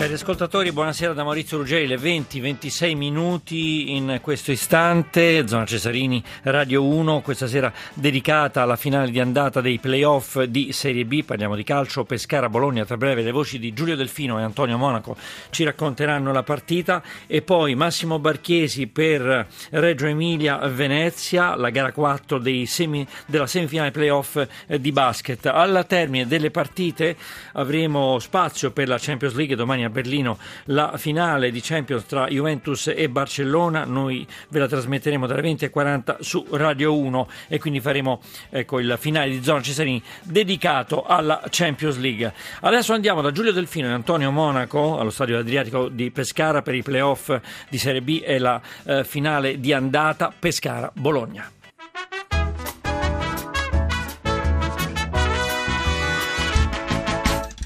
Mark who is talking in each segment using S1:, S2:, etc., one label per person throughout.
S1: Cari ascoltatori, buonasera da Maurizio Ruggeri, le 20-26 minuti in questo istante, Zona Cesarini, Radio 1, questa sera dedicata alla finale di andata dei playoff di Serie B, parliamo di calcio, Pescara-Bologna, tra breve le voci di Giulio Delfino e Antonio Monaco ci racconteranno la partita e poi Massimo Barchiesi per Reggio Emilia-Venezia, la gara 4 semi, della semifinale playoff eh, di basket. Alla termine delle partite avremo spazio per la Champions League domani a Berlino la finale di Champions tra Juventus e Barcellona. Noi ve la trasmetteremo dalle 20.40 su Radio 1 e quindi faremo ecco, il finale di Zona Cesarini dedicato alla Champions League. Adesso andiamo da Giulio Delfino e Antonio Monaco allo stadio Adriatico di Pescara per i playoff di Serie B e la eh, finale di andata Pescara-Bologna.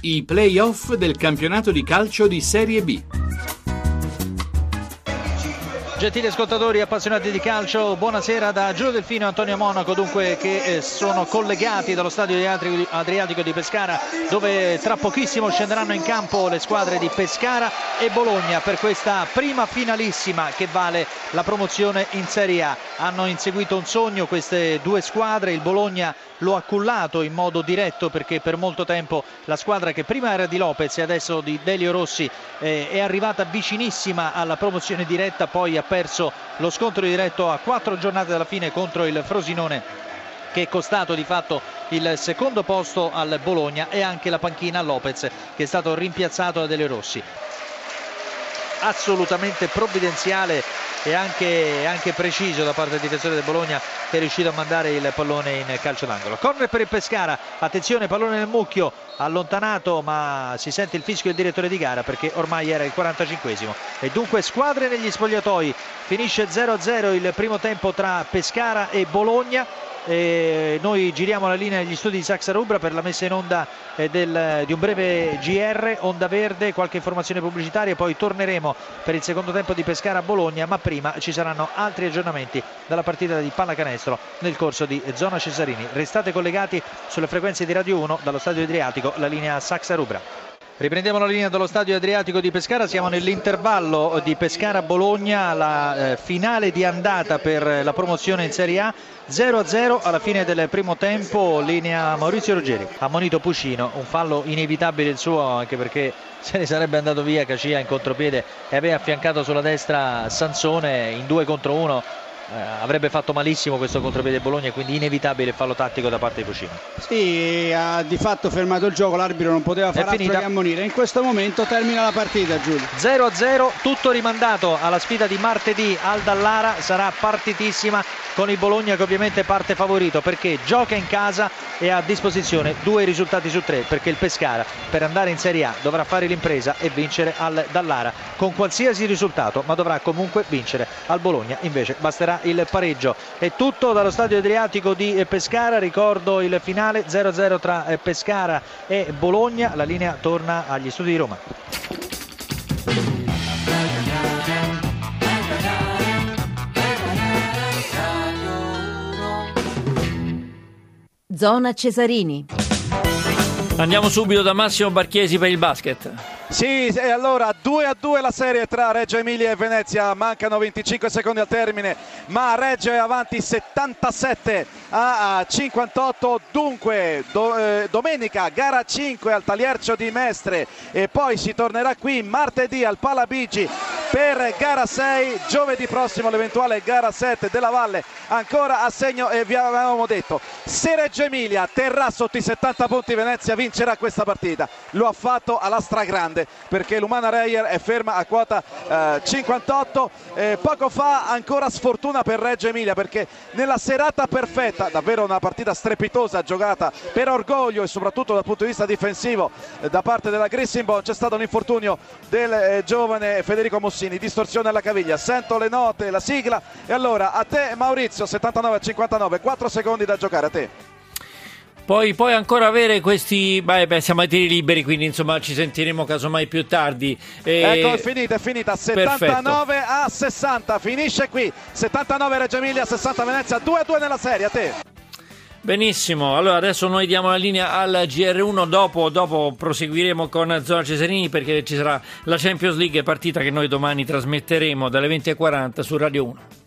S2: I playoff del campionato di calcio di Serie B.
S3: Gentili ascoltatori appassionati di calcio, buonasera da Giulio Delfino e Antonio Monaco, dunque che eh, sono collegati dallo stadio Adriatico di Pescara dove tra pochissimo scenderanno in campo le squadre di Pescara e Bologna per questa prima finalissima che vale la promozione in Serie A. Hanno inseguito un sogno queste due squadre, il Bologna lo ha cullato in modo diretto perché per molto tempo la squadra che prima era di Lopez e adesso di Delio Rossi eh, è arrivata vicinissima alla promozione diretta, poi ha perso lo scontro diretto a quattro giornate dalla fine contro il Frosinone che è costato di fatto il secondo posto al Bologna e anche la panchina a Lopez che è stato rimpiazzato da Delio Rossi. Assolutamente provvidenziale e anche, anche, preciso da parte del difensore del Bologna che è riuscito a mandare il pallone in calcio d'angolo. Corner per il Pescara, attenzione pallone nel mucchio, allontanato ma si sente il fischio del direttore di gara perché ormai era il 45esimo e dunque squadre negli spogliatoi, finisce 0-0 il primo tempo tra Pescara e Bologna e noi giriamo la linea degli studi di Saxa Rubra per la messa in onda eh, del, di un breve GR, onda verde, qualche informazione pubblicitaria, poi torneremo per il secondo tempo di Pescara a Bologna, ma prima ci saranno altri aggiornamenti dalla partita di pallacanestro nel corso di Zona Cesarini. Restate collegati sulle frequenze di Radio 1 dallo Stadio Adriatico, la linea Saxa Rubra. Riprendiamo la linea dello stadio Adriatico di Pescara, siamo nell'intervallo di Pescara-Bologna, la eh, finale di andata per la promozione in Serie A, 0-0 alla fine del primo tempo, linea Maurizio Ruggeri, ammonito Puscino, un fallo inevitabile il suo anche perché se ne sarebbe andato via Cacia in contropiede e aveva affiancato sulla destra Sansone in 2 contro 1 eh, avrebbe fatto malissimo questo contropiede Bologna quindi inevitabile il fallo tattico da parte di Puccino
S4: sì ha di fatto fermato il gioco l'arbitro non poteva fare altro che ammonire. In questo momento termina la partita Giulio.
S3: 0-0 tutto rimandato alla sfida di martedì. Al Dallara sarà partitissima con il Bologna che ovviamente parte favorito perché gioca in casa e ha a disposizione due risultati su tre perché il Pescara per andare in Serie A dovrà fare l'impresa e vincere al Dallara con qualsiasi risultato ma dovrà comunque vincere al Bologna invece basterà il pareggio. È tutto dallo stadio Adriatico di Pescara, ricordo il finale 0-0 tra Pescara e Bologna, la linea torna agli studi di Roma.
S5: Zona Cesarini.
S1: Andiamo subito da Massimo Barchiesi per il basket.
S6: Sì, e allora 2 a 2 la serie tra Reggio Emilia e Venezia, mancano 25 secondi al termine, ma Reggio è avanti 77 a 58, dunque do, eh, domenica gara 5 al Taliercio di Mestre e poi si tornerà qui martedì al Palabigi per gara 6, giovedì prossimo l'eventuale gara 7 della Valle ancora a segno e vi avevamo detto se Reggio Emilia terrà sotto i 70 punti Venezia vincerà questa partita, lo ha fatto alla stragrande perché l'Umana Reyer è ferma a quota eh, 58 eh, poco fa ancora sfortuna per Reggio Emilia perché nella serata perfetta davvero una partita strepitosa giocata per orgoglio e soprattutto dal punto di vista difensivo eh, da parte della Grissinbon c'è stato l'infortunio del eh, giovane Federico Mussini Mancini, distorsione alla caviglia, sento le note, la sigla e allora a te Maurizio 79-59, 4 secondi da giocare a te.
S1: Poi, poi, ancora avere questi. Beh, beh, siamo ai tiri liberi, quindi insomma ci sentiremo casomai più tardi.
S6: E... Ecco, è finita, è finita. 79 Perfetto. a 60. Finisce qui. 79 Reggio Emilia, 60 Venezia, 2 a 2 nella serie. A te.
S1: Benissimo, allora adesso noi diamo la linea al GR1, dopo, dopo, proseguiremo con Zona Cesarini perché ci sarà la Champions League partita che noi domani trasmetteremo dalle 20.40 su Radio 1.